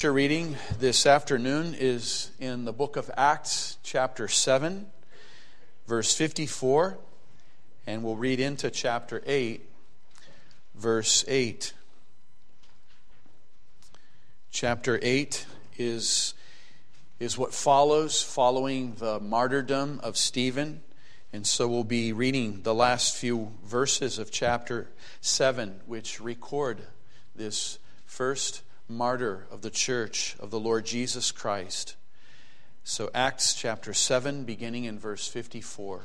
Scripture reading this afternoon is in the book of Acts, chapter 7, verse 54, and we'll read into chapter 8, verse 8. Chapter 8 is, is what follows, following the martyrdom of Stephen. And so we'll be reading the last few verses of chapter 7, which record this first martyr of the church of the Lord Jesus Christ. So, Acts chapter 7, beginning in verse 54.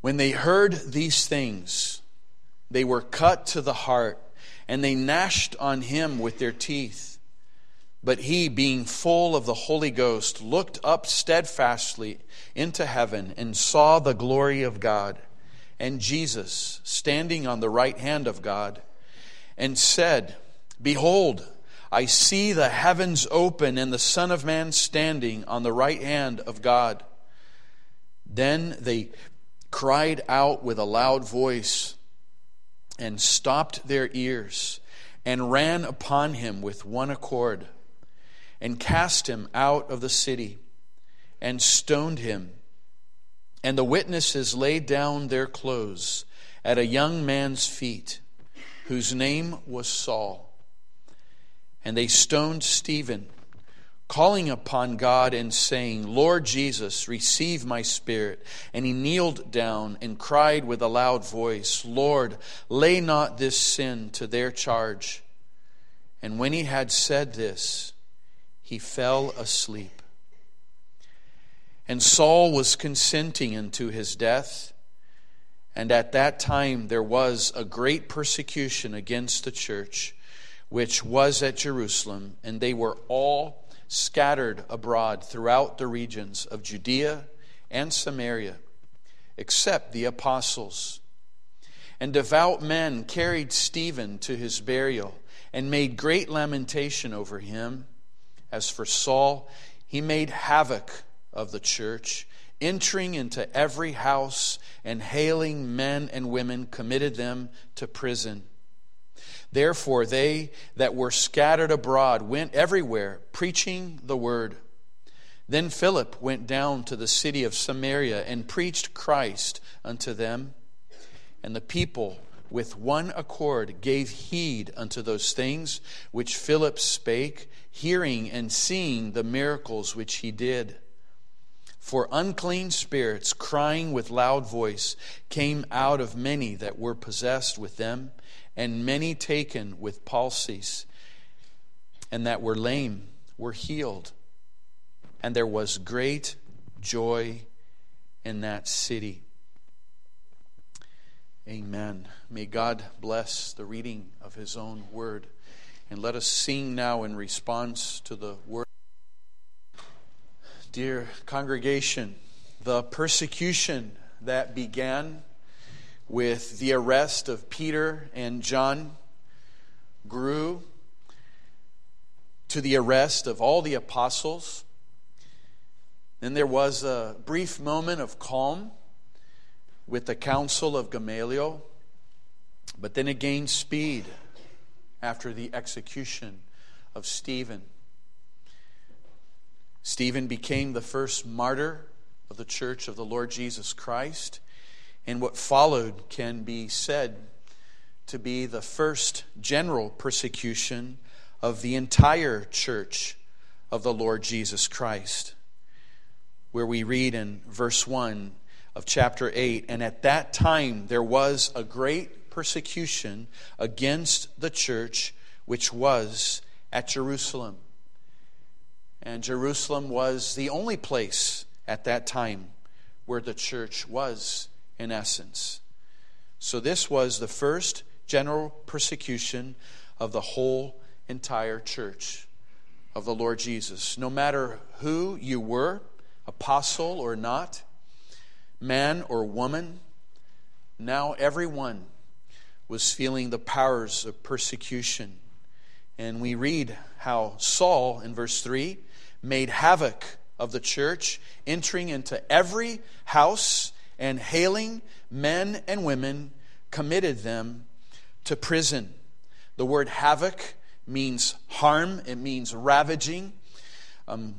When they heard these things, they were cut to the heart, and they gnashed on him with their teeth. But he, being full of the Holy Ghost, looked up steadfastly into heaven and saw the glory of God, and Jesus standing on the right hand of God and said, Behold, I see the heavens open and the Son of Man standing on the right hand of God. Then they cried out with a loud voice and stopped their ears and ran upon him with one accord and cast him out of the city and stoned him. And the witnesses laid down their clothes at a young man's feet whose name was Saul. And they stoned Stephen, calling upon God and saying, Lord Jesus, receive my spirit. And he kneeled down and cried with a loud voice, Lord, lay not this sin to their charge. And when he had said this, he fell asleep. And Saul was consenting unto his death. And at that time there was a great persecution against the church, which was at Jerusalem, and they were all scattered abroad throughout the regions of Judea and Samaria, except the apostles. And devout men carried Stephen to his burial and made great lamentation over him. As for Saul, he made havoc of the church entering into every house and hailing men and women, committed them to prison. Therefore, they that were scattered abroad went everywhere, preaching the word. Then Philip went down to the city of Samaria and preached Christ unto them. And the people with one accord gave heed unto those things which Philip spake, hearing and seeing the miracles which he did. For unclean spirits, crying with loud voice, came out of many that were possessed with them, and many taken with palsies, and that were lame were healed. And there was great joy in that city. Amen. May God bless the reading of his own word. And let us sing now in response to the word. Dear congregation, the persecution that began with the arrest of Peter and John grew to the arrest of all the apostles. Then there was a brief moment of calm with the council of Gamaliel, but then it gained speed after the execution of Stephen. Stephen became the first martyr of the church of the Lord Jesus Christ. And what followed can be said to be the first general persecution of the entire church of the Lord Jesus Christ. Where we read in verse 1 of chapter 8 And at that time there was a great persecution against the church which was at Jerusalem. And Jerusalem was the only place at that time where the church was, in essence. So, this was the first general persecution of the whole entire church of the Lord Jesus. No matter who you were, apostle or not, man or woman, now everyone was feeling the powers of persecution. And we read how Saul, in verse 3, made havoc of the church, entering into every house and hailing men and women, committed them to prison. The word havoc means harm, it means ravaging. Um,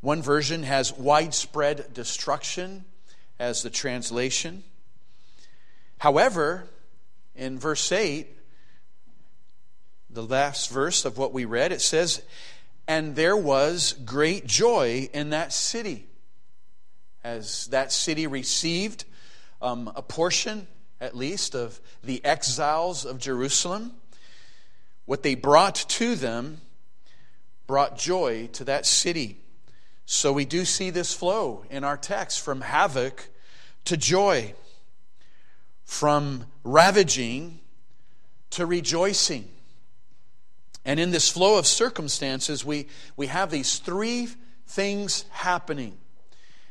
one version has widespread destruction as the translation. However, in verse 8, the last verse of what we read, it says, And there was great joy in that city. As that city received um, a portion, at least, of the exiles of Jerusalem, what they brought to them brought joy to that city. So we do see this flow in our text from havoc to joy, from ravaging to rejoicing. And in this flow of circumstances, we, we have these three things happening.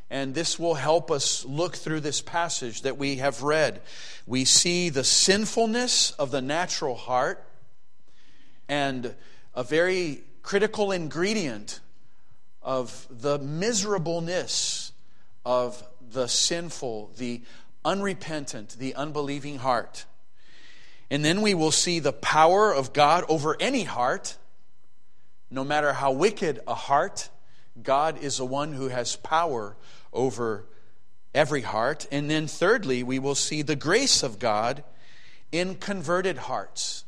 And this will help us look through this passage that we have read. We see the sinfulness of the natural heart and a very critical ingredient of the miserableness of the sinful, the unrepentant, the unbelieving heart. And then we will see the power of God over any heart, no matter how wicked a heart. God is the one who has power over every heart. And then, thirdly, we will see the grace of God in converted hearts.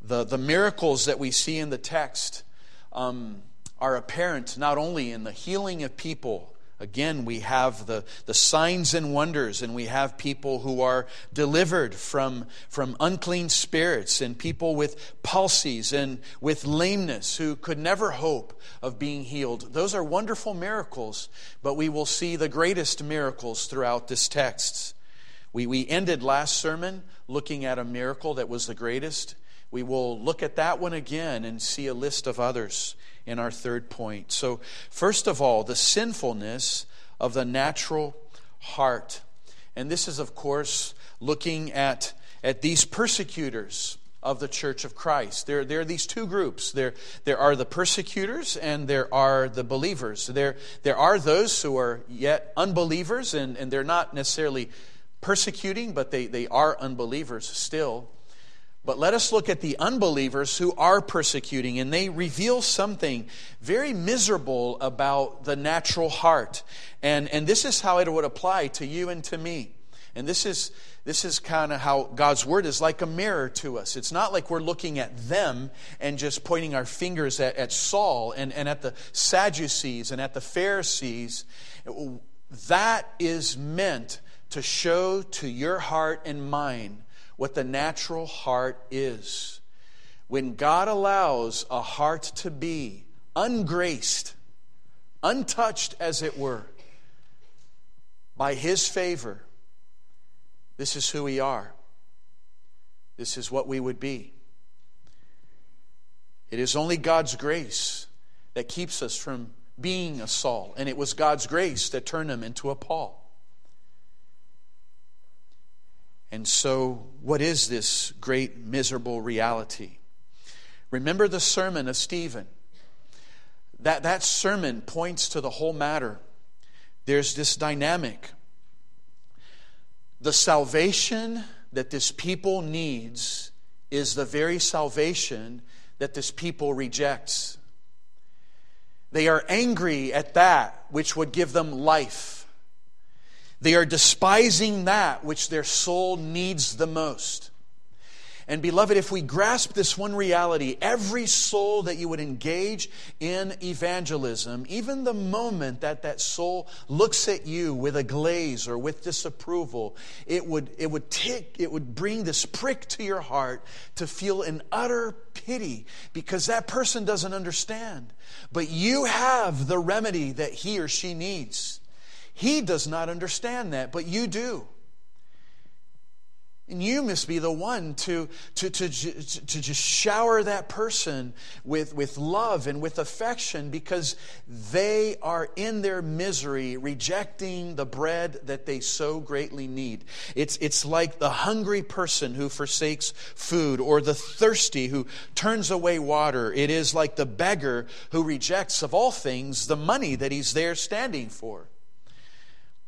The, the miracles that we see in the text um, are apparent not only in the healing of people Again, we have the, the signs and wonders, and we have people who are delivered from, from unclean spirits, and people with palsies and with lameness who could never hope of being healed. Those are wonderful miracles, but we will see the greatest miracles throughout this text. We, we ended last sermon looking at a miracle that was the greatest. We will look at that one again and see a list of others in our third point. So, first of all, the sinfulness of the natural heart. And this is, of course, looking at, at these persecutors of the church of Christ. There, there are these two groups. There, there are the persecutors and there are the believers. There, there are those who are yet unbelievers and, and they're not necessarily persecuting, but they, they are unbelievers still. But let us look at the unbelievers who are persecuting, and they reveal something very miserable about the natural heart. And, and this is how it would apply to you and to me. And this is, this is kind of how God's word is like a mirror to us. It's not like we're looking at them and just pointing our fingers at, at Saul and, and at the Sadducees and at the Pharisees. That is meant to show to your heart and mind what the natural heart is. When God allows a heart to be ungraced, untouched as it were, by His favor, this is who we are. This is what we would be. It is only God's grace that keeps us from being a Saul, and it was God's grace that turned him into a Paul. And so, what is this great miserable reality? Remember the sermon of Stephen. That, that sermon points to the whole matter. There's this dynamic. The salvation that this people needs is the very salvation that this people rejects. They are angry at that which would give them life. They are despising that which their soul needs the most. And beloved, if we grasp this one reality, every soul that you would engage in evangelism, even the moment that that soul looks at you with a glaze or with disapproval, it would, it would tick, it would bring this prick to your heart to feel an utter pity because that person doesn't understand. But you have the remedy that he or she needs. He does not understand that, but you do. And you must be the one to, to, to, to just shower that person with, with love and with affection because they are in their misery rejecting the bread that they so greatly need. It's, it's like the hungry person who forsakes food or the thirsty who turns away water. It is like the beggar who rejects, of all things, the money that he's there standing for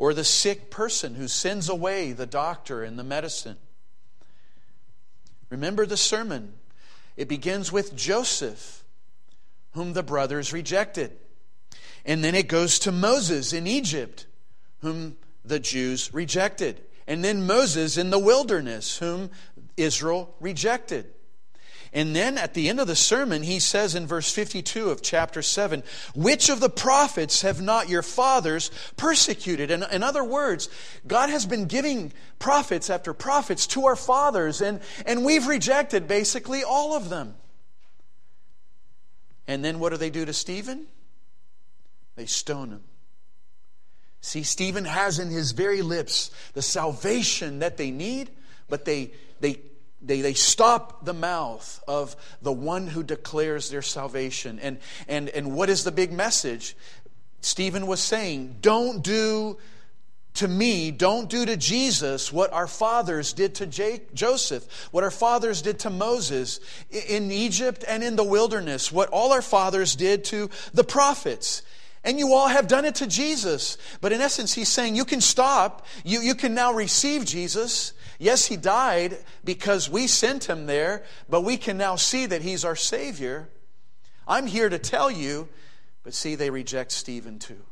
or the sick person who sends away the doctor and the medicine. Remember the sermon It begins with Joseph, whom the brothers rejected. And then it goes to Moses in Egypt, whom the Jews rejected. And then Moses in the wilderness, whom Israel rejected. And then at the end of the sermon, he says in verse 52 of chapter 7, Which of the prophets have not your fathers persecuted? And in other words, God has been giving prophets after prophets to our fathers, and, and we've rejected basically all of them. And then what do they do to Stephen? They stone him. See, Stephen has in his very lips the salvation that they need, but they, they they, they stop the mouth of the one who declares their salvation. And, and, and what is the big message? Stephen was saying, Don't do to me, don't do to Jesus what our fathers did to Jake, Joseph, what our fathers did to Moses in Egypt and in the wilderness, what all our fathers did to the prophets. And you all have done it to Jesus. But in essence, he's saying you can stop. You, you can now receive Jesus. Yes, he died because we sent him there, but we can now see that he's our Savior. I'm here to tell you, but see, they reject Stephen too.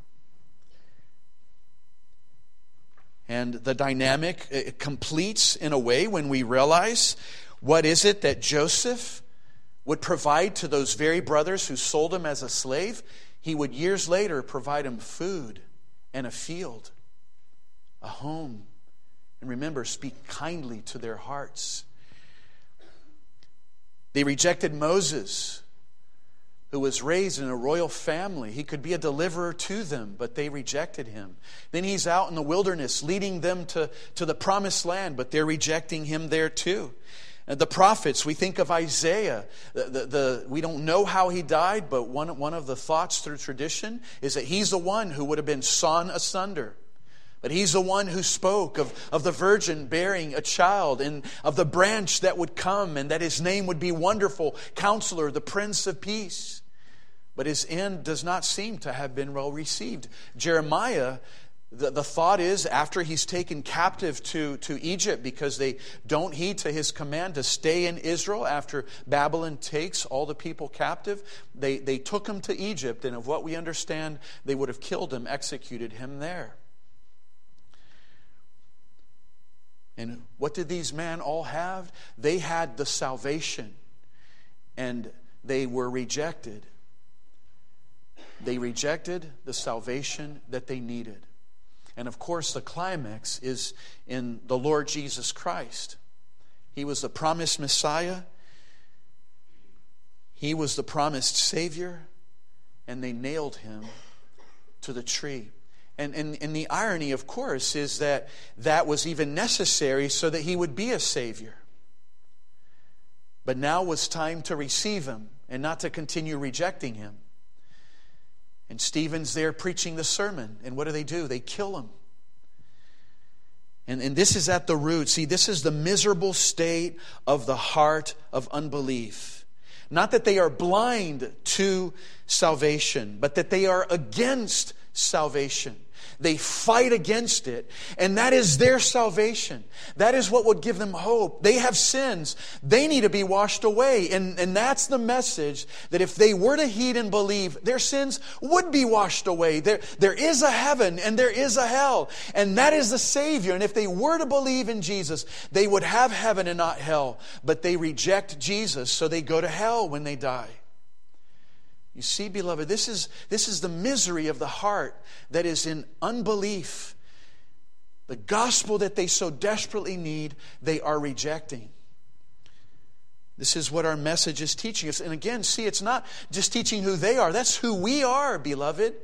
And the dynamic completes in a way when we realize what is it that Joseph would provide to those very brothers who sold him as a slave? He would years later provide him food and a field, a home, and remember, speak kindly to their hearts. They rejected Moses, who was raised in a royal family. He could be a deliverer to them, but they rejected him. Then he's out in the wilderness leading them to, to the promised land, but they're rejecting him there too. Uh, the prophets, we think of Isaiah. The, the, the, we don't know how he died, but one, one of the thoughts through tradition is that he's the one who would have been sawn asunder. But he's the one who spoke of, of the virgin bearing a child and of the branch that would come and that his name would be Wonderful, Counselor, the Prince of Peace. But his end does not seem to have been well received. Jeremiah, the, the thought is after he's taken captive to, to Egypt because they don't heed to his command to stay in Israel after Babylon takes all the people captive, they, they took him to Egypt, and of what we understand, they would have killed him, executed him there. And what did these men all have? They had the salvation, and they were rejected. They rejected the salvation that they needed. And of course, the climax is in the Lord Jesus Christ. He was the promised Messiah, He was the promised Savior, and they nailed Him to the tree. And, and, and the irony, of course, is that that was even necessary so that he would be a Savior. But now was time to receive him and not to continue rejecting him. And Stephen's there preaching the sermon. And what do they do? They kill him. And, and this is at the root. See, this is the miserable state of the heart of unbelief. Not that they are blind to salvation, but that they are against salvation. They fight against it, and that is their salvation. That is what would give them hope. They have sins. They need to be washed away. And, and that's the message that if they were to heed and believe, their sins would be washed away. There, there is a heaven and there is a hell, and that is the Savior. And if they were to believe in Jesus, they would have heaven and not hell. But they reject Jesus, so they go to hell when they die. You see, beloved, this is, this is the misery of the heart that is in unbelief. The gospel that they so desperately need, they are rejecting. This is what our message is teaching us. And again, see, it's not just teaching who they are, that's who we are, beloved.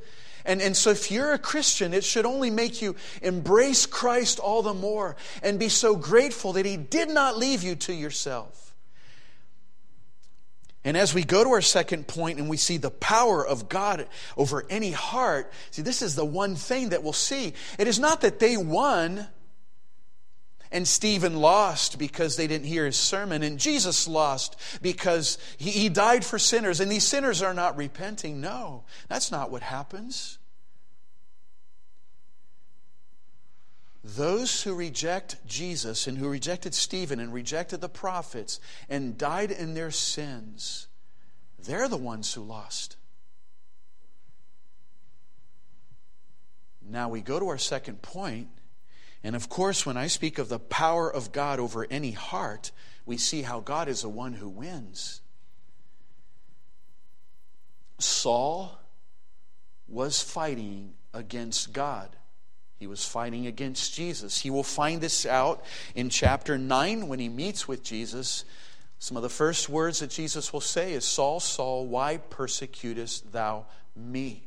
And, and so, if you're a Christian, it should only make you embrace Christ all the more and be so grateful that He did not leave you to yourself. And as we go to our second point and we see the power of God over any heart, see, this is the one thing that we'll see. It is not that they won and Stephen lost because they didn't hear his sermon, and Jesus lost because he, he died for sinners, and these sinners are not repenting. No, that's not what happens. Those who reject Jesus and who rejected Stephen and rejected the prophets and died in their sins, they're the ones who lost. Now we go to our second point, and of course, when I speak of the power of God over any heart, we see how God is the one who wins. Saul was fighting against God. He was fighting against Jesus. He will find this out in chapter 9 when he meets with Jesus. Some of the first words that Jesus will say is Saul, Saul, why persecutest thou me?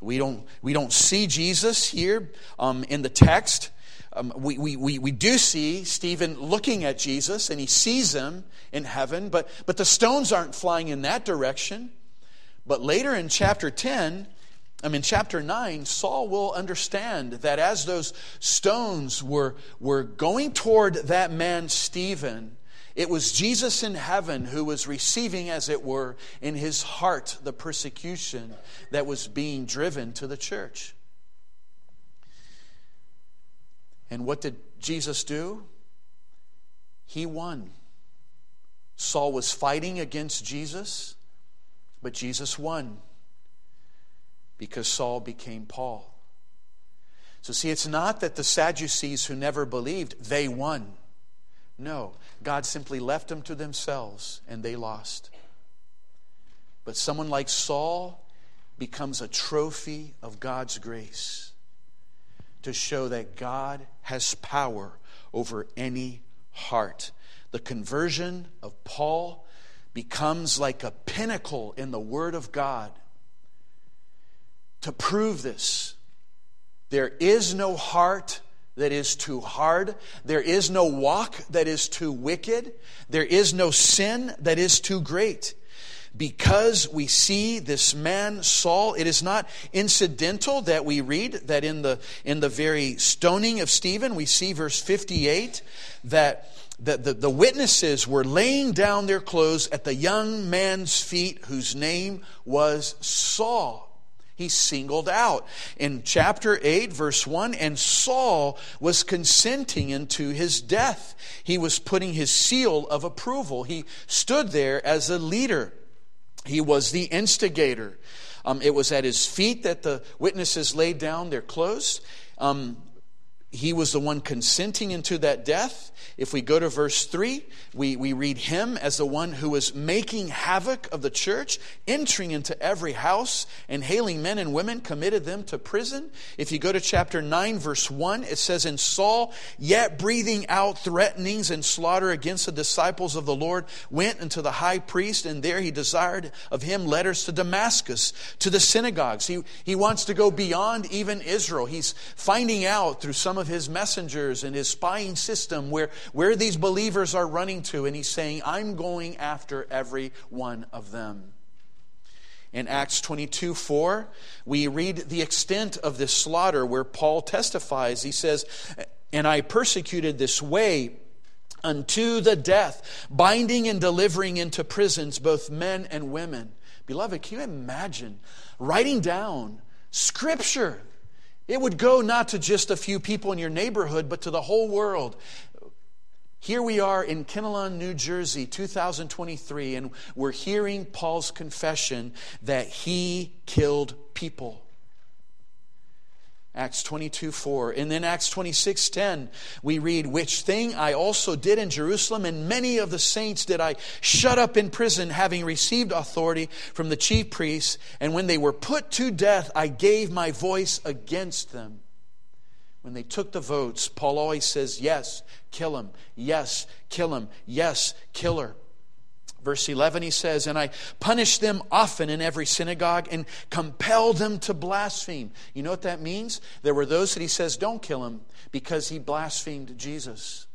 We don't, we don't see Jesus here um, in the text. Um, we, we, we, we do see Stephen looking at Jesus and he sees him in heaven, but, but the stones aren't flying in that direction. But later in chapter 10, I mean, chapter 9, Saul will understand that as those stones were, were going toward that man, Stephen, it was Jesus in heaven who was receiving, as it were, in his heart the persecution that was being driven to the church. And what did Jesus do? He won. Saul was fighting against Jesus, but Jesus won because Saul became Paul. So, see, it's not that the Sadducees who never believed, they won. No, God simply left them to themselves and they lost. But someone like Saul becomes a trophy of God's grace to show that God has power over any heart. The conversion of Paul becomes like a pinnacle in the Word of God to prove this. There is no heart that is too hard. There is no walk that is too wicked. There is no sin that is too great. Because we see this man Saul, it is not incidental that we read that in the in the very stoning of Stephen, we see verse 58 that the, the, the witnesses were laying down their clothes at the young man's feet whose name was Saul. He's singled out. In chapter 8, verse 1, and Saul was consenting unto his death. He was putting his seal of approval. He stood there as a leader, he was the instigator. Um, it was at his feet that the witnesses laid down their clothes. Um, he was the one consenting into that death. If we go to verse 3, we, we read him as the one who was making havoc of the church, entering into every house and hailing men and women, committed them to prison. If you go to chapter 9, verse 1, it says, And Saul, yet breathing out threatenings and slaughter against the disciples of the Lord, went unto the high priest, and there he desired of him letters to Damascus, to the synagogues. He, he wants to go beyond even Israel. He's finding out through some of his messengers and his spying system where where these believers are running to, and he's saying, I'm going after every one of them. In Acts 22 4, we read the extent of this slaughter where Paul testifies. He says, And I persecuted this way unto the death, binding and delivering into prisons both men and women. Beloved, can you imagine writing down scripture? It would go not to just a few people in your neighborhood, but to the whole world. Here we are in Kinnelon, New Jersey, 2023, and we're hearing Paul's confession that he killed people. Acts 22 4. And then Acts 26 10, we read, Which thing I also did in Jerusalem, and many of the saints did I shut up in prison, having received authority from the chief priests. And when they were put to death, I gave my voice against them. When they took the votes, Paul always says, Yes, kill him. Yes, kill him. Yes, kill her. Verse 11, he says, And I punished them often in every synagogue and compelled them to blaspheme. You know what that means? There were those that he says, Don't kill him because he blasphemed Jesus.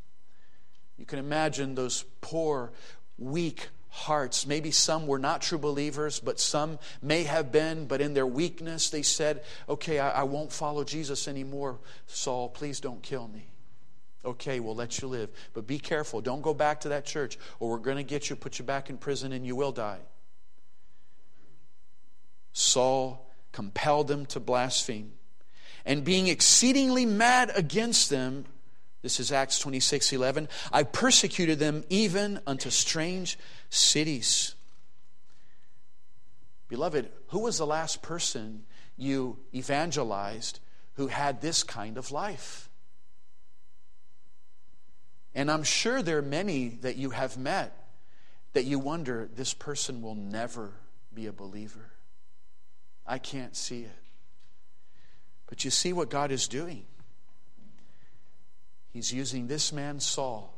You can imagine those poor, weak, hearts. Maybe some were not true believers, but some may have been, but in their weakness, they said, Okay, I, I, won't follow Jesus anymore. Saul, please don't kill me. Okay, we'll let you live. But be careful. Don't go back to that church, or we're going to get you, put you back in prison, and you will die. Saul compelled them to blaspheme. And being exceedingly mad against them, this is Acts 26 11, I persecuted them even unto strange cities. Beloved, who was the last person you evangelized who had this kind of life? And I'm sure there are many that you have met that you wonder, this person will never be a believer. I can't see it. But you see what God is doing. He's using this man, Saul,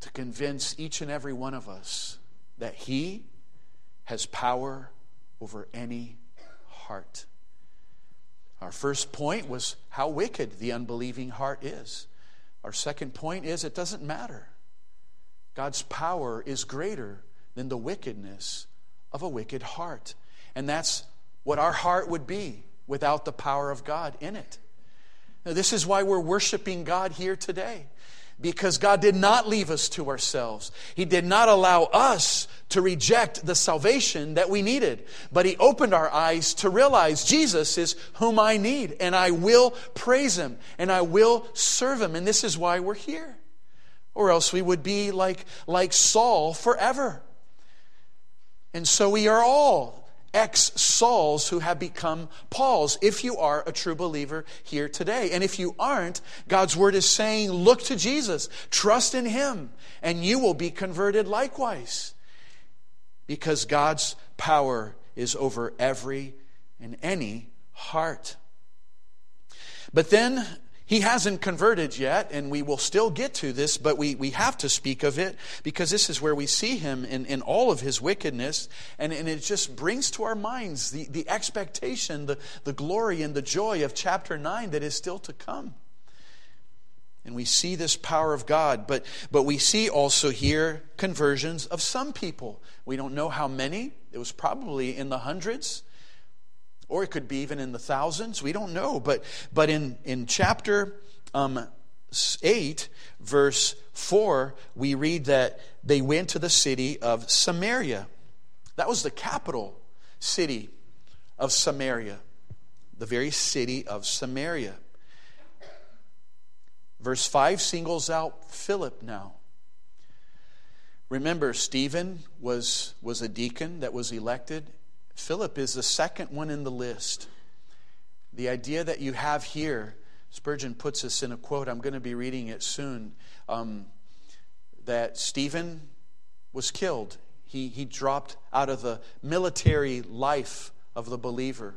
to convince each and every one of us that he has power over any heart. Our first point was how wicked the unbelieving heart is. Our second point is it doesn't matter. God's power is greater than the wickedness of a wicked heart. And that's what our heart would be without the power of God in it. Now, this is why we're worshiping God here today. Because God did not leave us to ourselves. He did not allow us to reject the salvation that we needed. But He opened our eyes to realize Jesus is whom I need, and I will praise Him, and I will serve Him. And this is why we're here. Or else we would be like, like Saul forever. And so we are all ex Sauls who have become Pauls, if you are a true believer here today. And if you aren't, God's word is saying, look to Jesus, trust in him, and you will be converted likewise. Because God's power is over every and any heart. But then he hasn't converted yet, and we will still get to this, but we, we have to speak of it because this is where we see him in, in all of his wickedness, and, and it just brings to our minds the, the expectation, the, the glory, and the joy of chapter 9 that is still to come. And we see this power of God, but, but we see also here conversions of some people. We don't know how many, it was probably in the hundreds or it could be even in the thousands. We don't know. But, but in, in chapter um, 8, verse 4, we read that they went to the city of Samaria. That was the capital city of Samaria, the very city of Samaria. Verse 5 singles out Philip now. Remember, Stephen was, was a deacon that was elected Philip is the second one in the list. The idea that you have here, Spurgeon puts this in a quote, I'm going to be reading it soon, um, that Stephen was killed. He, he dropped out of the military life of the believer.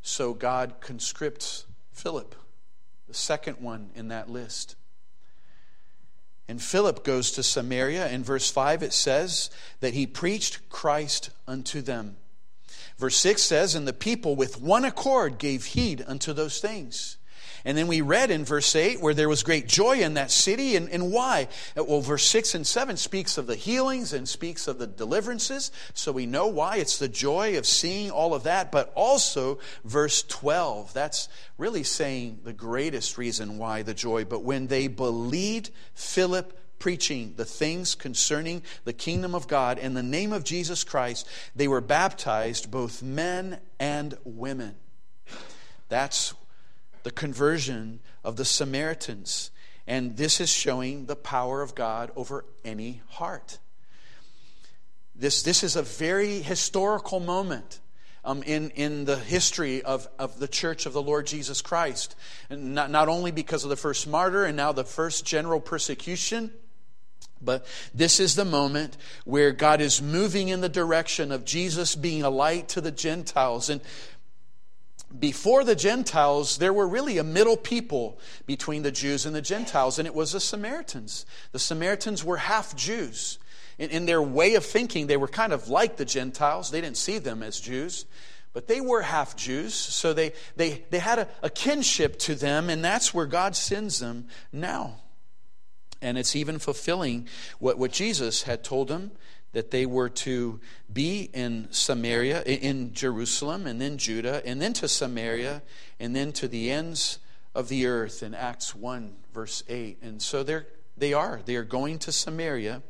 So God conscripts Philip, the second one in that list. And Philip goes to Samaria. In verse 5, it says that he preached Christ unto them. Verse 6 says, And the people with one accord gave heed unto those things. And then we read in verse 8 where there was great joy in that city. And, and why? Uh, well, verse 6 and 7 speaks of the healings and speaks of the deliverances. So we know why. It's the joy of seeing all of that. But also, verse 12, that's really saying the greatest reason why the joy. But when they believed Philip preaching the things concerning the kingdom of God in the name of Jesus Christ, they were baptized, both men and women. That's the conversion of the Samaritans. And this is showing the power of God over any heart. This, this is a very historical moment. Um, in, in the history of, of the church of the Lord Jesus Christ. And not, not only because of the first martyr and now the first general persecution, but this is the moment where God is moving in the direction of Jesus being a light to the Gentiles. And before the Gentiles, there were really a middle people between the Jews and the Gentiles, and it was the Samaritans. The Samaritans were half Jews. In, in their way of thinking, they were kind of like the Gentiles. They didn't see them as Jews, but they were half Jews, so they, they, they had a, a kinship to them, and that's where God sends them now. And it's even fulfilling what, what Jesus had told them that they were to be in Samaria, in Jerusalem, and then Judah, and then to Samaria, and then to the ends of the earth in Acts 1, verse 8. And so they're, they are. They are going to Samaria.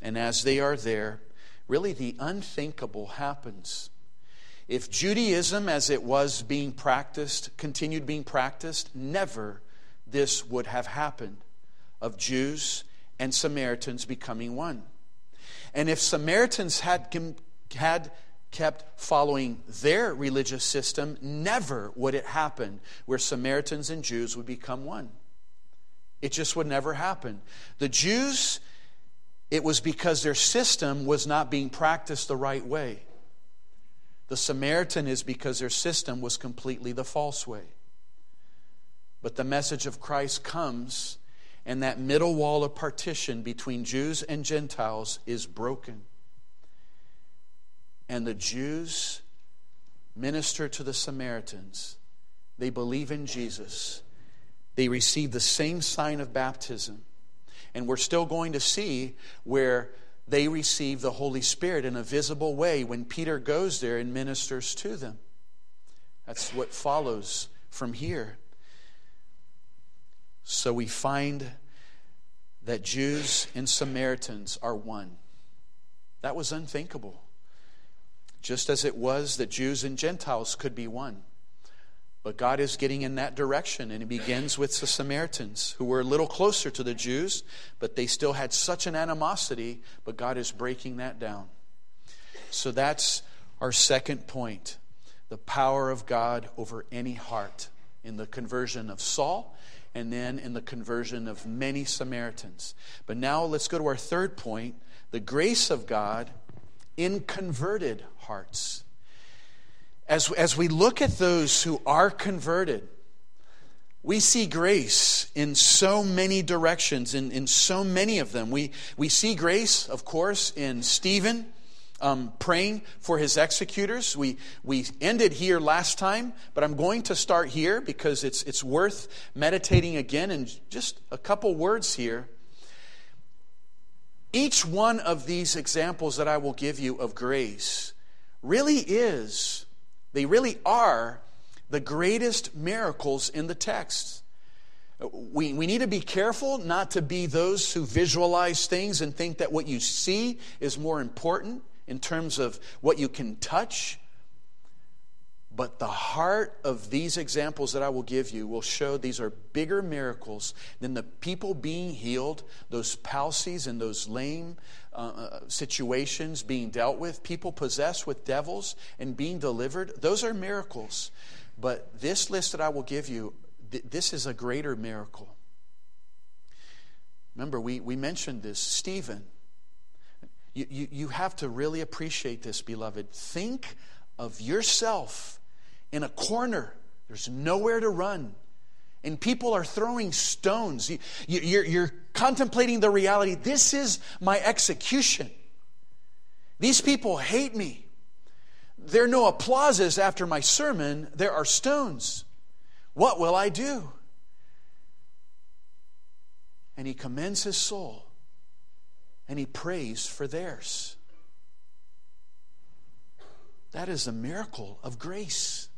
And as they are there, really the unthinkable happens. If Judaism, as it was being practiced, continued being practiced, never this would have happened of Jews and Samaritans becoming one. And if Samaritans had, had kept following their religious system, never would it happen where Samaritans and Jews would become one. It just would never happen. The Jews, it was because their system was not being practiced the right way. The Samaritan is because their system was completely the false way. But the message of Christ comes, and that middle wall of partition between Jews and Gentiles is broken. And the Jews minister to the Samaritans. They believe in Jesus. They receive the same sign of baptism. And we're still going to see where they receive the Holy Spirit in a visible way when Peter goes there and ministers to them. That's what follows from here. So we find that Jews and Samaritans are one. That was unthinkable. Just as it was that Jews and Gentiles could be one. But God is getting in that direction, and it begins with the Samaritans, who were a little closer to the Jews, but they still had such an animosity, but God is breaking that down. So that's our second point the power of God over any heart in the conversion of Saul and then in the conversion of many Samaritans. But now let's go to our third point the grace of God in converted hearts. As, as we look at those who are converted, we see grace in so many directions, in, in so many of them. We, we see grace, of course, in Stephen um, praying for his executors. We, we ended here last time, but I'm going to start here because it's, it's worth meditating again in just a couple words here. Each one of these examples that I will give you of grace really is, they really are the greatest miracles in the text. We, we need to be careful not to be those who visualize things and think that what you see is more important in terms of what you can touch. But the heart of these examples that I will give you will show these are bigger miracles than the people being healed, those palsies and those lame uh, uh, situations being dealt with, people possessed with devils and being delivered. Those are miracles. But this list that I will give you, th- this is a greater miracle. Remember, we, we mentioned this. Stephen you, you, you have to really appreciate this, beloved. Think of yourself in a corner, there's nowhere to run. And people are throwing stones. You, you're, you're contemplating the reality this is my execution. These people hate me. There are no applauses after my sermon, there are stones. What will I do? And he commends his soul and he prays for theirs. That is a miracle of grace.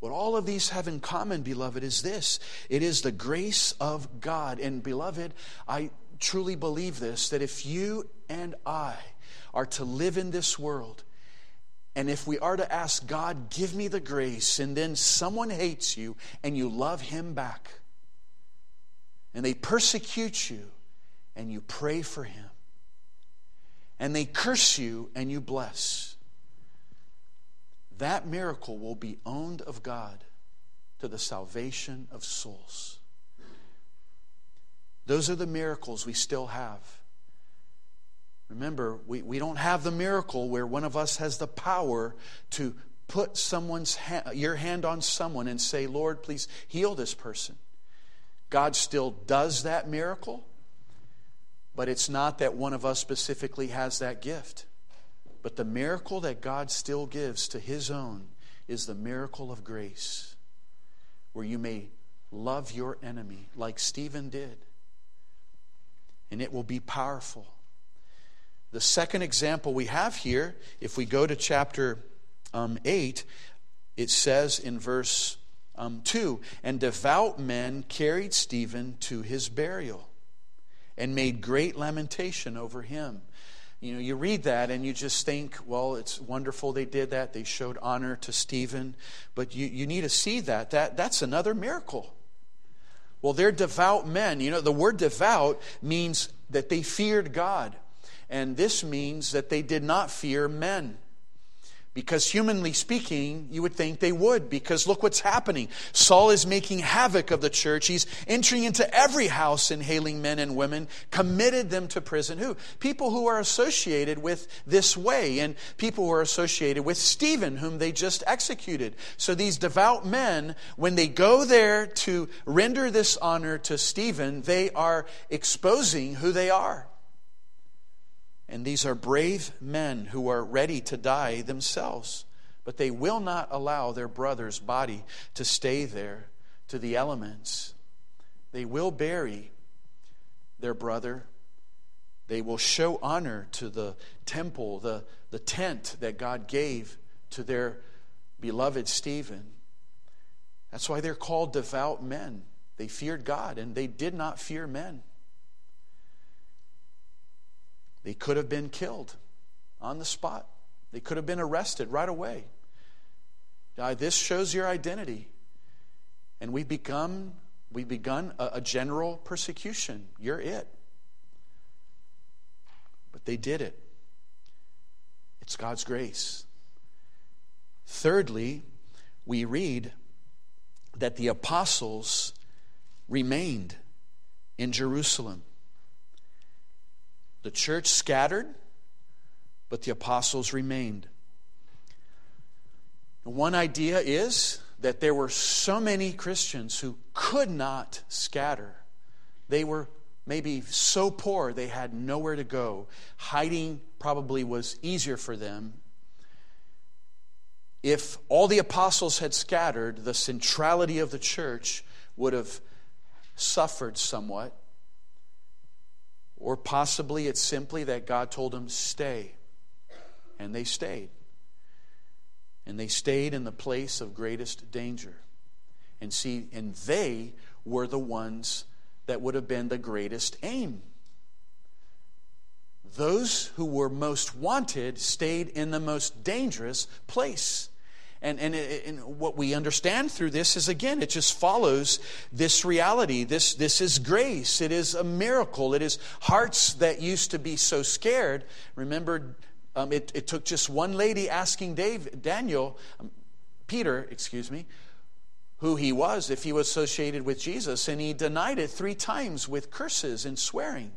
What all of these have in common, beloved, is this it is the grace of God. And, beloved, I truly believe this that if you and I are to live in this world, and if we are to ask God, give me the grace, and then someone hates you and you love him back, and they persecute you, and you pray for him. And they curse you and you bless. That miracle will be owned of God to the salvation of souls. Those are the miracles we still have. Remember, we, we don't have the miracle where one of us has the power to put someone's ha- your hand on someone and say, Lord, please heal this person. God still does that miracle, but it's not that one of us specifically has that gift. But the miracle that God still gives to his own is the miracle of grace, where you may love your enemy like Stephen did. And it will be powerful. The second example we have here, if we go to chapter um, 8, it says in verse um, 2 And devout men carried Stephen to his burial and made great lamentation over him. you know, you read that and you just think, well, it's wonderful they did that. They showed honor to Stephen. But you, you need to see that. that. That's another miracle. Well, they're devout men. You know, the word devout means that they feared God. And this means that they did not fear men. Because humanly speaking, you would think they would, because look what's happening. Saul is making havoc of the church. He's entering into every house and hailing men and women, committed them to prison. Who? People who are associated with this way, and people who are associated with Stephen, whom they just executed. So these devout men, when they go there to render this honor to Stephen, they are exposing who they are. And these are brave men who are ready to die themselves. But they will not allow their brother's body to stay there to the elements. They will bury their brother. They will show honor to the temple, the, the tent that God gave to their beloved Stephen. That's why they're called devout men. They feared God and they did not fear men. They could have been killed on the spot, they could have been arrested right away. This shows your identity. And we've become, we've begun a, a general persecution. You're it. But they did it. It's God's grace. Thirdly, we read that the apostles remained in Jerusalem. The church scattered, but the apostles remained. One idea is that there were so many Christians who could not scatter. They were maybe so poor they had nowhere to go. Hiding probably was easier for them. If all the apostles had scattered, the centrality of the church would have suffered somewhat. Or possibly it's simply that God told them, stay. And they stayed. And they stayed in the place of greatest danger. And see, and they were the ones that would have been the greatest aim. Those who were most wanted stayed in the most dangerous place. And, and, and, what we understand through this is again, it just follows this reality. This, this is grace. It is a miracle. It is hearts that used to be so scared. Remember, um, it, it took just one lady asking Dave, Daniel, um, Peter, excuse me, who he was, if he was associated with Jesus, and he denied it three times with curses and swearing.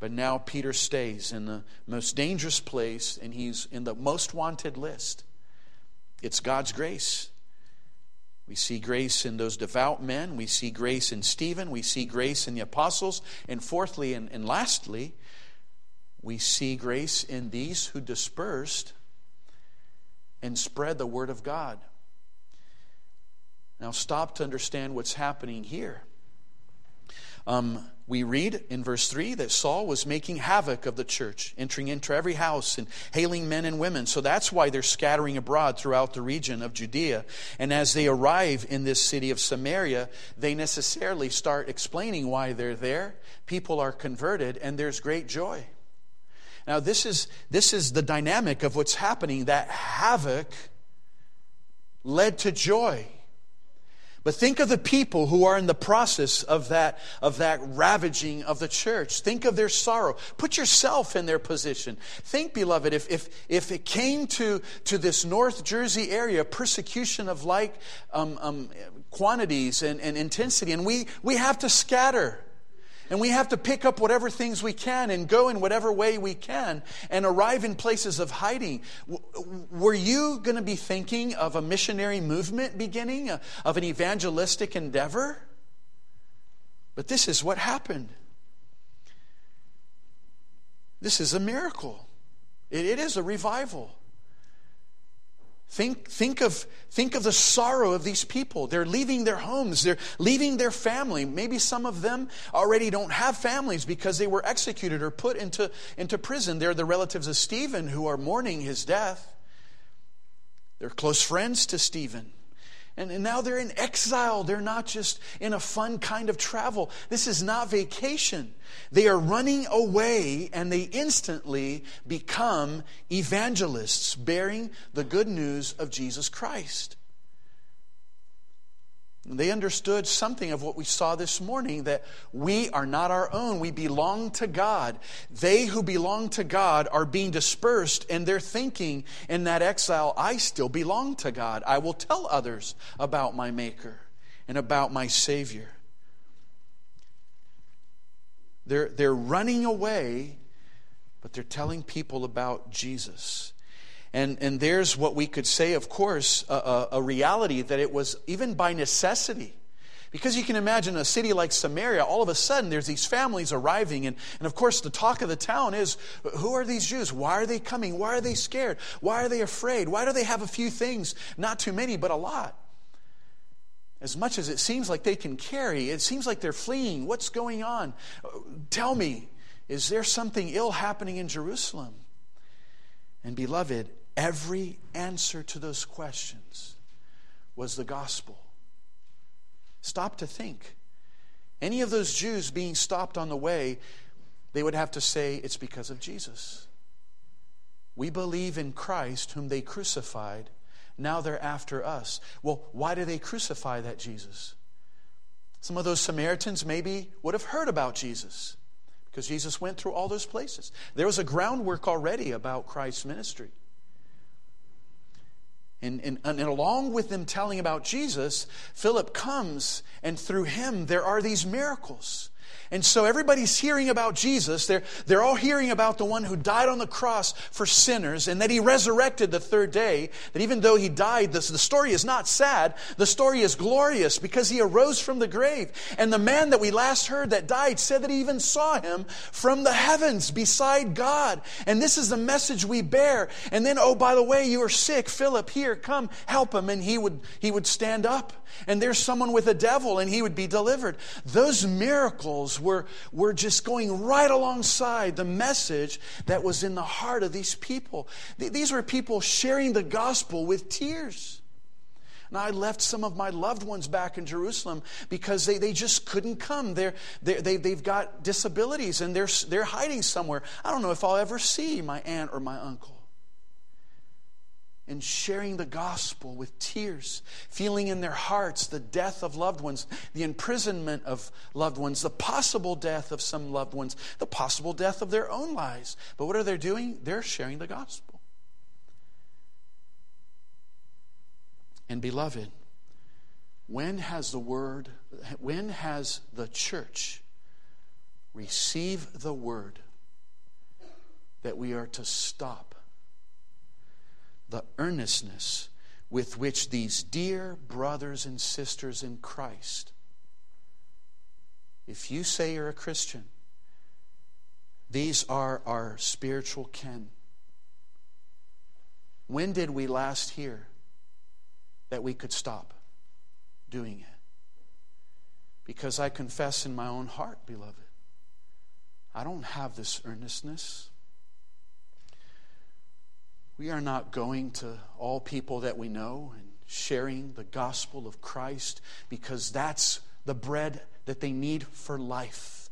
But now Peter stays in the most dangerous place, and he's in the most wanted list. It's God's grace. We see grace in those devout men. We see grace in Stephen. We see grace in the apostles. And fourthly and, and lastly, we see grace in these who dispersed and spread the word of God. Now, stop to understand what's happening here. Um, we read in verse 3 that Saul was making havoc of the church, entering into every house and hailing men and women. So that's why they're scattering abroad throughout the region of Judea. And as they arrive in this city of Samaria, they necessarily start explaining why they're there. People are converted, and there's great joy. Now, this is, this is the dynamic of what's happening. That havoc led to joy. But think of the people who are in the process of that, of that ravaging of the church. Think of their sorrow. Put yourself in their position. Think, beloved, if, if, if it came to, to this North Jersey area, persecution of like um, um, quantities and, and intensity, and we, we have to scatter. And we have to pick up whatever things we can and go in whatever way we can and arrive in places of hiding. Were you going to be thinking of a missionary movement beginning, uh, of an evangelistic endeavor? But this is what happened. This is a miracle. it, it is a revival. Think, think, of, think of the sorrow of these people. They're leaving their homes, they're leaving their family. Maybe some of them already don't have families because they were executed or put into, into prison. They're the relatives of Stephen who are mourning his death. They're close friends to Stephen. And, now they're in exile. They're not just in a fun kind of travel. This is not vacation. They are running away and they instantly become evangelists bearing the good news of Jesus Christ. They understood something of what we saw this morning that we are not our own. We belong to God. They who belong to God are being dispersed, and they're thinking in that exile, I still belong to God. I will tell others about my Maker and about my Savior. They're, they're running away, but they're telling people about Jesus. And, and there's what we could say, of course, a, a, a reality that it was even by necessity. Because you can imagine a city like Samaria, all of a sudden there's these families arriving. And, and of course, the talk of the town is who are these Jews? Why are they coming? Why are they scared? Why are they afraid? Why do they have a few things? Not too many, but a lot. As much as it seems like they can carry, it seems like they're fleeing. What's going on? Tell me, is there something ill happening in Jerusalem? And beloved, Every answer to those questions was the gospel. Stop to think. Any of those Jews being stopped on the way, they would have to say, It's because of Jesus. We believe in Christ, whom they crucified. Now they're after us. Well, why did they crucify that Jesus? Some of those Samaritans maybe would have heard about Jesus because Jesus went through all those places. There was a groundwork already about Christ's ministry. And, and, and, along with them telling about Jesus, Philip comes, and through him, there are these miracles. And so everybody's hearing about Jesus. They're, they're all hearing about the one who died on the cross for sinners and that he resurrected the third day. That even though he died, the, the story is not sad. The story is glorious because he arose from the grave. And the man that we last heard that died said that he even saw him from the heavens beside God. And this is the message we bear. And then, oh, by the way, you are sick. Philip, here, come, help him. And he would, he would stand up. And there's someone with a devil and he would be delivered. Those miracles were, were just going right alongside the message that was in the heart of these people. These were people sharing the gospel with tears. And I left some of my loved ones back in Jerusalem because they, they just couldn't come. They're, they're, they, they've got disabilities and they're, they're hiding somewhere. I don't know if I'll ever see my aunt or my uncle and sharing the gospel with tears, feeling in their hearts the death of loved ones, the imprisonment of loved ones, the possible death of some loved ones, the possible death of their own lives. But what are they doing? They're sharing the gospel. And beloved, when has the word, when has the church received the word that we are to stop the earnestness with which these dear brothers and sisters in Christ, if you say you're a Christian, these are our spiritual kin. When did we last hear that we could stop doing it? Because I confess in my own heart, beloved, I don't have this earnestness. We are not going to all people that we know and sharing the gospel of Christ because that's the bread that they need for life.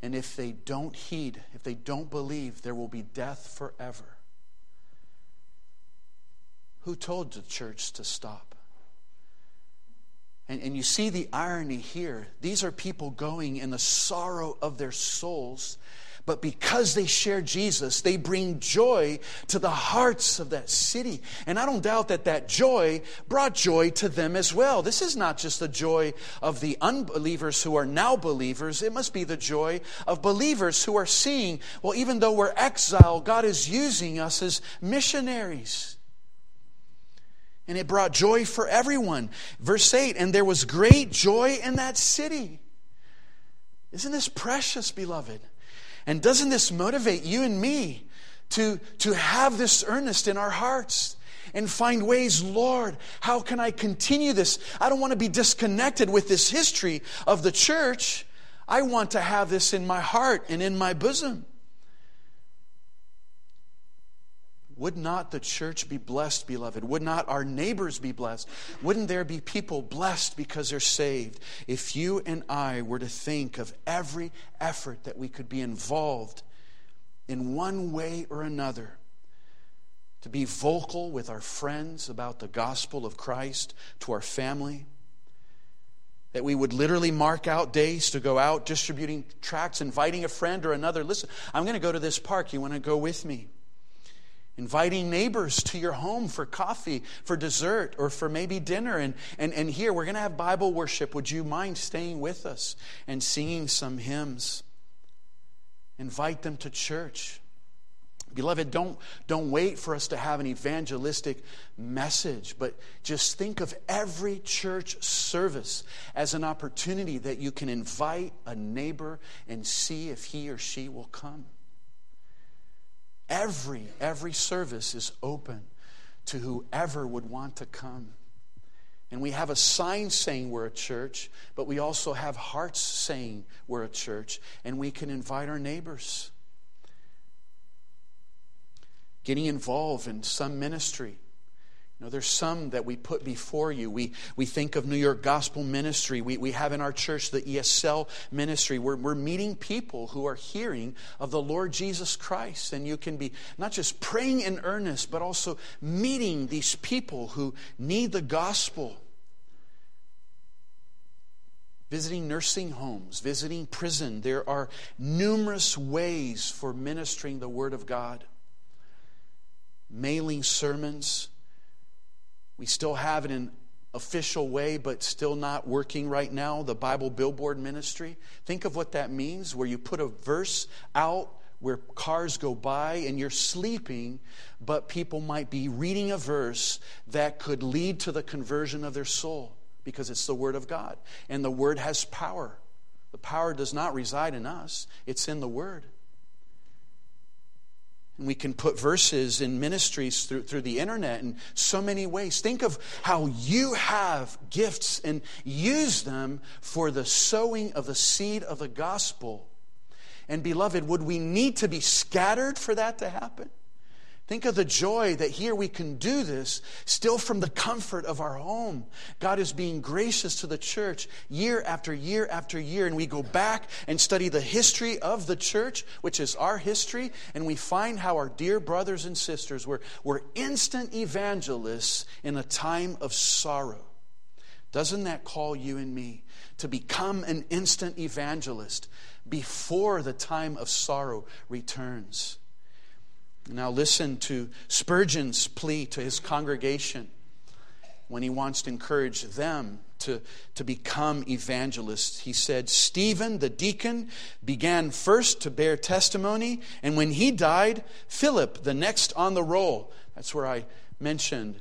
And if they don't heed, if they don't believe, there will be death forever. Who told the church to stop? And, and you see the irony here. These are people going in the sorrow of their souls but because they share Jesus, they bring joy to the hearts of that city. And I don't doubt that that joy brought joy to them as well. This is not just the joy of the unbelievers who are now believers, it must be the joy of believers who are seeing, well, even though we're exiled, God is using us as missionaries. And it brought joy for everyone. Verse 8, and there was great joy in that city. Isn't this precious, beloved? And doesn't this motivate you and me to, to have this earnest in our hearts? and find ways, Lord, how can I continue this? I don't want to be disconnected with this history of the church. I want to have this in my heart and in my bosom. Would not the church be blessed, beloved? Would not our neighbors be blessed? Wouldn't there be people blessed because they're saved? If you and I were to think of every effort that we could be involved in one way or another, to be vocal with our friends about the gospel of Christ, to our family, that we would literally mark out days to go out distributing tracts, inviting a friend or another. Listen, I'm going to go to this park. You want to go with me? Inviting neighbors to your home for coffee, for dessert, or for maybe dinner. And, and, and here, we're going to have Bible worship. Would you mind staying with us and singing some hymns? Invite them to church. Beloved, don't, don't wait for us to have an evangelistic message, but just think of every church service as an opportunity that you can invite a neighbor and see if he or she will come. Every, every service is open to whoever would want to come. And we have a sign saying we're a church, but we also have hearts saying we're a church, and we can invite our neighbors getting involved in some ministry. Know, there's some that we put before you. We, we think of New York Gospel Ministry. We, we have in our church the ESL ministry. We're, we're meeting people who are hearing of the Lord Jesus Christ. And you can be not just praying in earnest, but also meeting these people who need the gospel. Visiting nursing homes, visiting prison. There are numerous ways for ministering the Word of God mailing sermons. We still have it in official way, but still not working right now, the Bible billboard ministry. Think of what that means, where you put a verse out where cars go by and you're sleeping, but people might be reading a verse that could lead to the conversion of their soul because it's the Word of God. And the Word has power. The power does not reside in us, it's in the Word. And we can put verses in ministries through, through the internet in so many ways. Think of how you have gifts and use them for the sowing of the seed of the gospel. And beloved, would we need to be scattered for that to happen? Think of the joy that here we can do this still from the comfort of our home. God is being gracious to the church year after year after year. And we go back and study the history of the church, which is our history, and we find how our dear brothers and sisters were, were instant evangelists in a time of sorrow. Doesn't that call you and me to become an instant evangelist before the time of sorrow returns? Now, listen to Spurgeon's plea to his congregation when he wants to encourage them to, to become evangelists. He said, Stephen, the deacon, began first to bear testimony, and when he died, Philip, the next on the roll. That's where I mentioned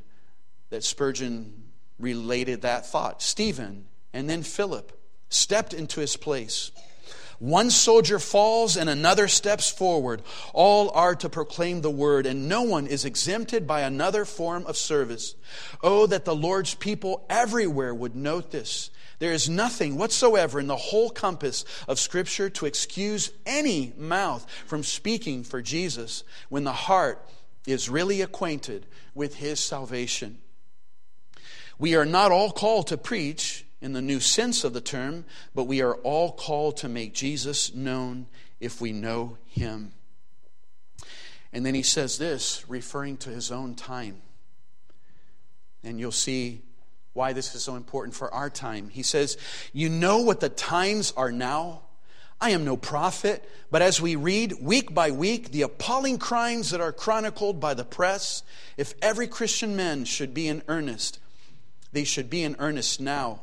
that Spurgeon related that thought. Stephen, and then Philip, stepped into his place. One soldier falls and another steps forward. All are to proclaim the word, and no one is exempted by another form of service. Oh, that the Lord's people everywhere would note this. There is nothing whatsoever in the whole compass of Scripture to excuse any mouth from speaking for Jesus when the heart is really acquainted with his salvation. We are not all called to preach in the new sense of the term, but we are all called to make Jesus known if we know him. And then he says this, referring to his own time. And you'll see why this is so important for our time. He says, You know what the times are now? I am no prophet, but as we read week by week the appalling crimes that are chronicled by the press, if every Christian man should be in earnest, they should be in earnest now.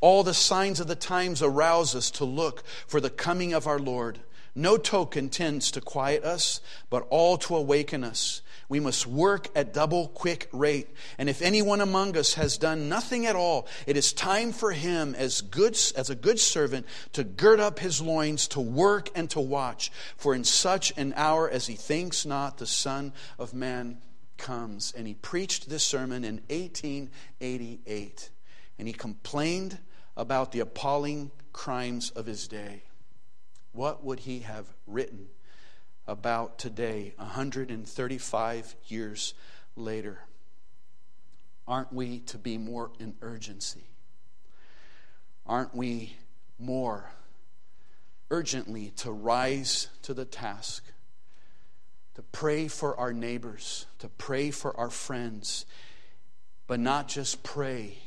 All the signs of the times arouse us to look for the coming of our Lord. No token tends to quiet us, but all to awaken us. We must work at double quick rate. And if anyone among us has done nothing at all, it is time for him, as, good, as a good servant, to gird up his loins, to work and to watch. For in such an hour as he thinks not, the Son of Man comes. And he preached this sermon in 1888. And he complained about the appalling crimes of his day, what would he have written about today, 135 years later? Aren't we to be more in urgency? Aren't we more urgently to rise to the task, to pray for our neighbors, to pray for our friends, but not just pray,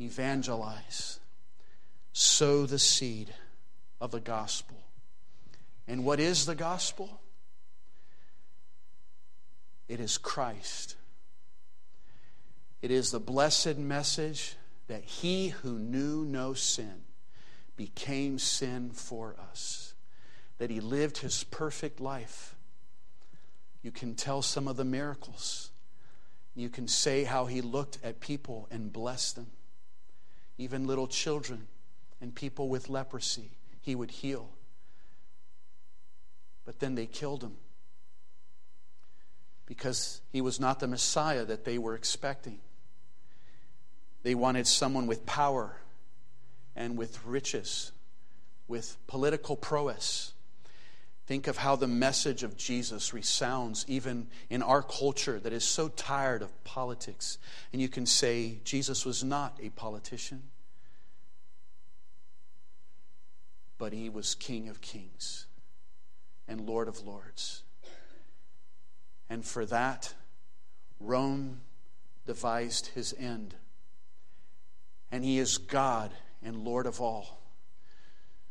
evangelize, sow the seed of the gospel. And what is the gospel? It is Christ. It is the blessed message that he who knew no sin became sin for us, that he lived his perfect life. You can tell some of the miracles. You can say how he looked at people and blessed them, even little children and people with leprosy, he would heal. But then they killed him because he was not the Messiah that they were expecting. They wanted someone with power and with riches, with political prowess. Think of how the message of Jesus resounds even in our culture that is so tired of politics. And you can say, Jesus was not a politician, but he was King of kings and Lord of lords. And for that, Rome devised his end and he is God and Lord of all.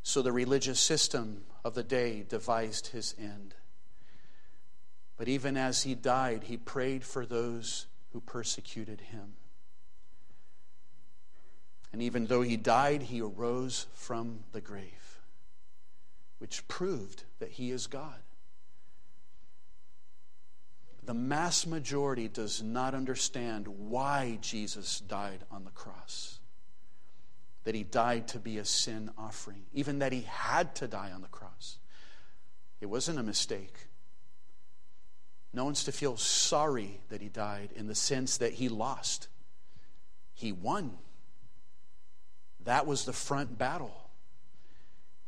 So the religious system of the day devised his end. But even as he died, he prayed for those who persecuted him. And even though he died, he arose from the grave, which proved that he is God. The mass majority does not understand why Jesus died on the cross that he died to be a sin offering, even that he had to die on the cross. It wasn't a mistake. No one's to feel sorry that he died in the sense that he lost. He won. That was the front battle.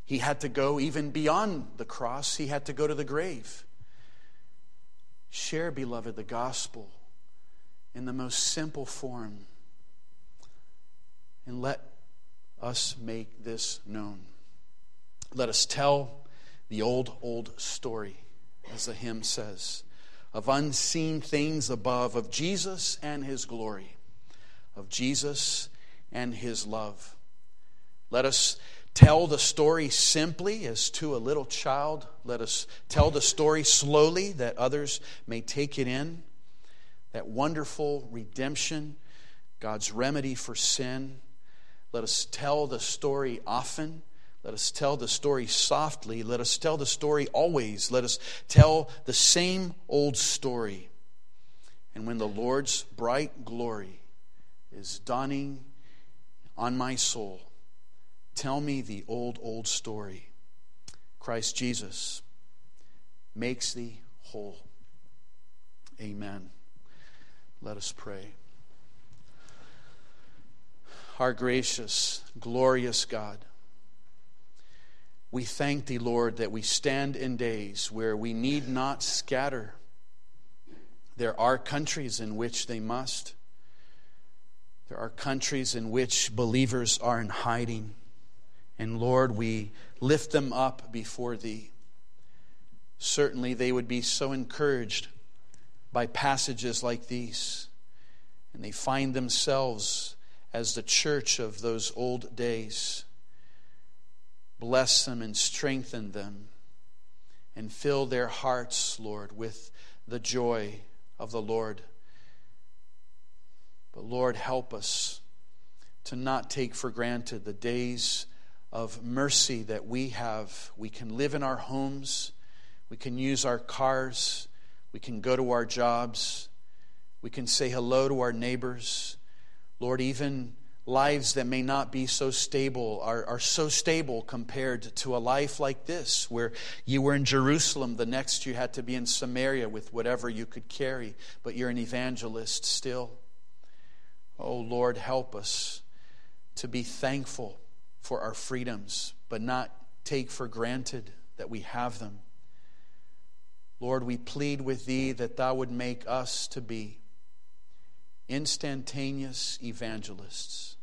He had to go even beyond the cross, he had to go to the grave. Share, beloved, the gospel in the most simple form. And let us make this known. Let us tell the old, old story, as the hymn says, of unseen things above, of Jesus and his glory, of Jesus and his love. Let us tell the story simply as to a little child. Let us tell the story slowly that others may take it in. That wonderful redemption, God's remedy for sin let us tell the story often. Let us tell the story softly. Let us tell the story always. Let us tell the same old story. And when the Lord's bright glory is dawning on my soul, tell me the old, old story. Christ Jesus makes thee whole. Amen. Let us pray our gracious, glorious God. We thank thee, Lord, that we stand in days where we need not scatter. There are countries in which they must. There are countries in which believers are in hiding. And Lord, we lift them up before thee. Certainly, they would be so encouraged by passages like these, and they find themselves as the church of those old days. Bless them and strengthen them and fill their hearts, Lord, with the joy of the Lord. But Lord, help us to not take for granted the days of mercy that we have. We can live in our homes, we can use our cars, we can go to our jobs, we can say hello to our neighbors. Lord, even lives that may not be so stable are, are so stable compared to a life like this, where you were in Jerusalem, the next you had to be in Samaria with whatever you could carry, but you're an evangelist still. Oh, Lord, help us to be thankful for our freedoms, but not take for granted that we have them. Lord, we plead with thee that thou would make us to be instantaneous evangelists,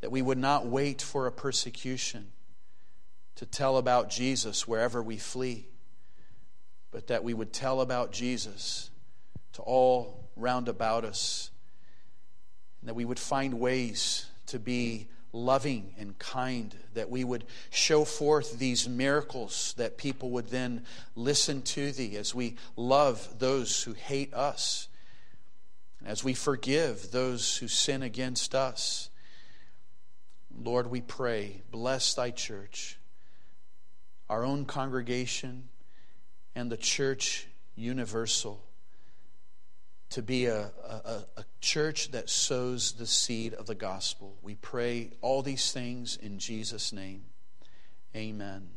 that we would not wait for a persecution to tell about Jesus wherever we flee, but that we would tell about Jesus to all round about us, and that we would find ways to be loving and kind, that we would show forth these miracles, that people would then listen to thee as we love those who hate us, as we forgive those who sin against us. Lord, we pray, bless thy church, our own congregation, and the church universal to be a, a, a, church that sows the seed of the gospel. We pray all these things in Jesus' name. Amen.